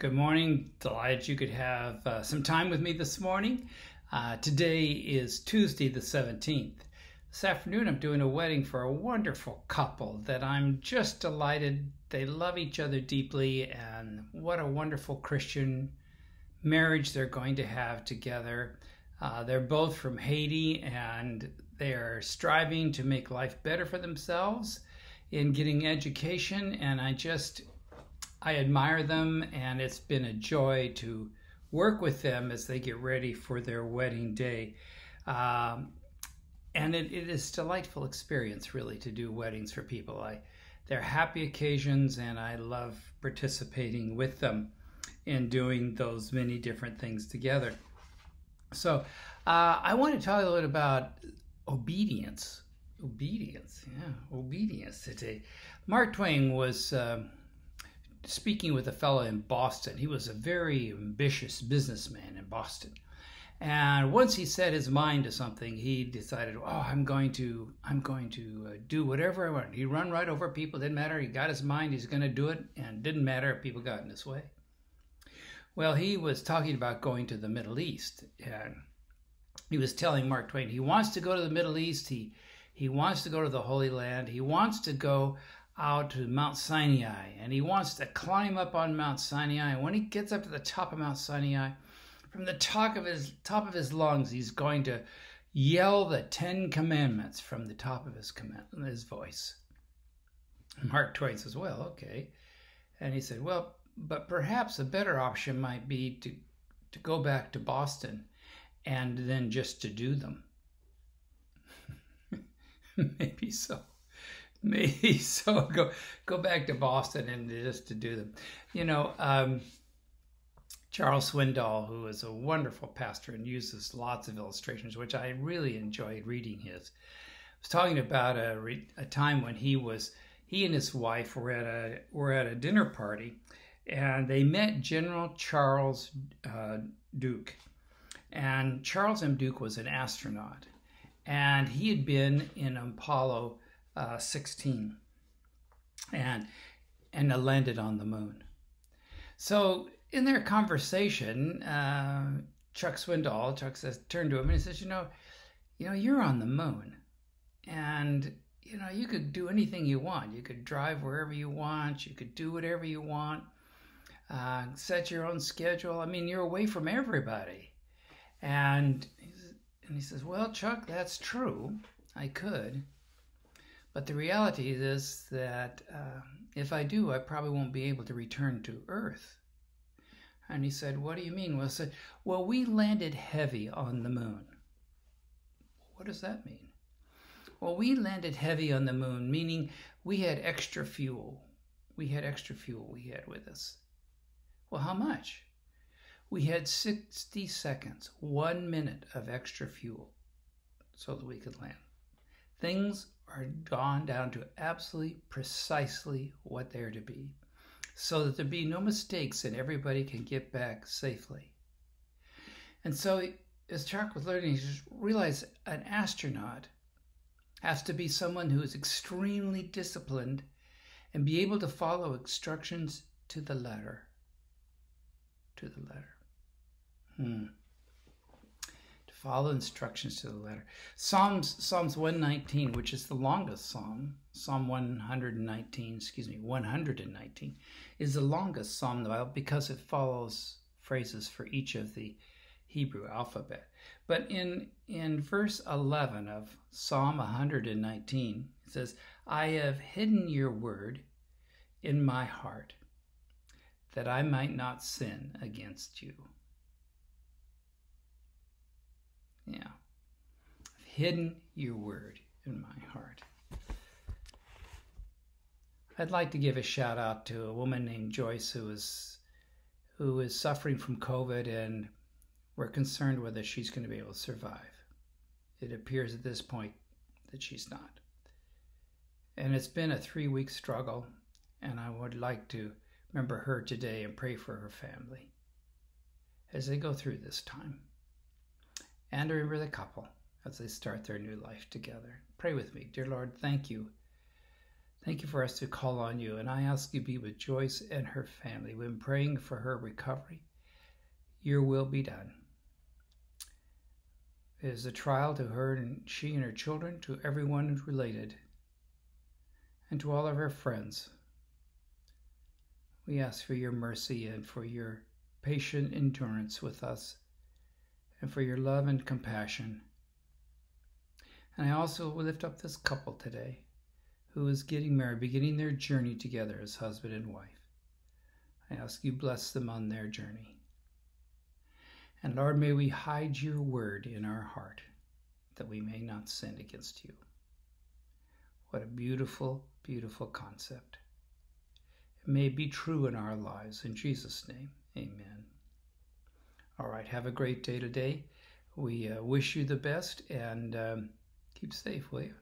Good morning. Delighted you could have uh, some time with me this morning. Uh, today is Tuesday, the 17th. This afternoon, I'm doing a wedding for a wonderful couple that I'm just delighted. They love each other deeply, and what a wonderful Christian marriage they're going to have together. Uh, they're both from Haiti, and they are striving to make life better for themselves in getting education. And I just I admire them, and it's been a joy to work with them as they get ready for their wedding day. Um, and it, it is delightful experience, really, to do weddings for people. I, they're happy occasions, and I love participating with them in doing those many different things together. So, uh, I want to talk a little about obedience. Obedience, yeah, obedience today. Mark Twain was. Uh, speaking with a fellow in Boston. He was a very ambitious businessman in Boston. And once he set his mind to something, he decided, "Oh, I'm going to, I'm going to uh, do whatever I want." He run right over people. Didn't matter. He got his mind. He's going to do it, and didn't matter if people got in his way. Well, he was talking about going to the Middle East, and he was telling Mark Twain he wants to go to the Middle East. He he wants to go to the Holy Land. He wants to go out to Mount Sinai and he wants to climb up on Mount Sinai. And when he gets up to the top of Mount Sinai, from the top of his top of his lungs, he's going to yell the Ten Commandments from the top of his command, his voice. Mark Twain says, "Well, okay," and he said, "Well, but perhaps a better option might be to to go back to Boston, and then just to do them." Maybe so. Maybe so. Go go back to Boston and just to do them. You know, um, Charles Swindoll, who is a wonderful pastor and uses lots of illustrations, which I really enjoyed reading his, was talking about a, a time when he was he and his wife were at a were at a dinner party, and they met General Charles uh, Duke, and Charles M. Duke was an astronaut, and he had been in Apollo uh, 16 and and landed on the moon. So in their conversation, uh, Chuck Swindoll, Chuck says, turned to him and he says, "You know, you know, you're on the moon, and you know, you could do anything you want. You could drive wherever you want. You could do whatever you want. Uh, set your own schedule. I mean, you're away from everybody." And and he says, "Well, Chuck, that's true. I could." But the reality is that uh, if I do, I probably won't be able to return to Earth. And he said, What do you mean? Well, said, Well, we landed heavy on the moon. What does that mean? Well, we landed heavy on the moon, meaning we had extra fuel. We had extra fuel we had with us. Well, how much? We had 60 seconds, one minute of extra fuel so that we could land. Things are gone down to absolutely precisely what they're to be so that there be no mistakes and everybody can get back safely. And so, as Chuck was learning, he realized an astronaut has to be someone who is extremely disciplined and be able to follow instructions to the letter. To the letter. Hmm follow instructions to the letter. Psalms Psalms 119, which is the longest psalm, Psalm 119, excuse me, 119, is the longest psalm in the Bible because it follows phrases for each of the Hebrew alphabet. But in in verse 11 of Psalm 119, it says, "I have hidden your word in my heart that I might not sin against you." Yeah. I've hidden your word in my heart. I'd like to give a shout out to a woman named Joyce who is who is suffering from COVID and we're concerned whether she's going to be able to survive. It appears at this point that she's not. And it's been a three week struggle, and I would like to remember her today and pray for her family as they go through this time and remember the couple as they start their new life together. Pray with me. Dear Lord, thank you Thank you for us to call on you, and I ask you be with Joyce and her family when praying for her recovery. Your will be done. It is a trial to her and she and her children, to everyone related, and to all of her friends. We ask for your mercy and for your patient endurance with us, and for your love and compassion. And I also lift up this couple today who is getting married, beginning their journey together as husband and wife. I ask you bless them on their journey. And Lord, may we hide your word in our heart that we may not sin against you. What a beautiful, beautiful concept. It may be true in our lives. In Jesus' name, amen. All right, have a great day today. We uh, wish you the best and um, keep safe, will you?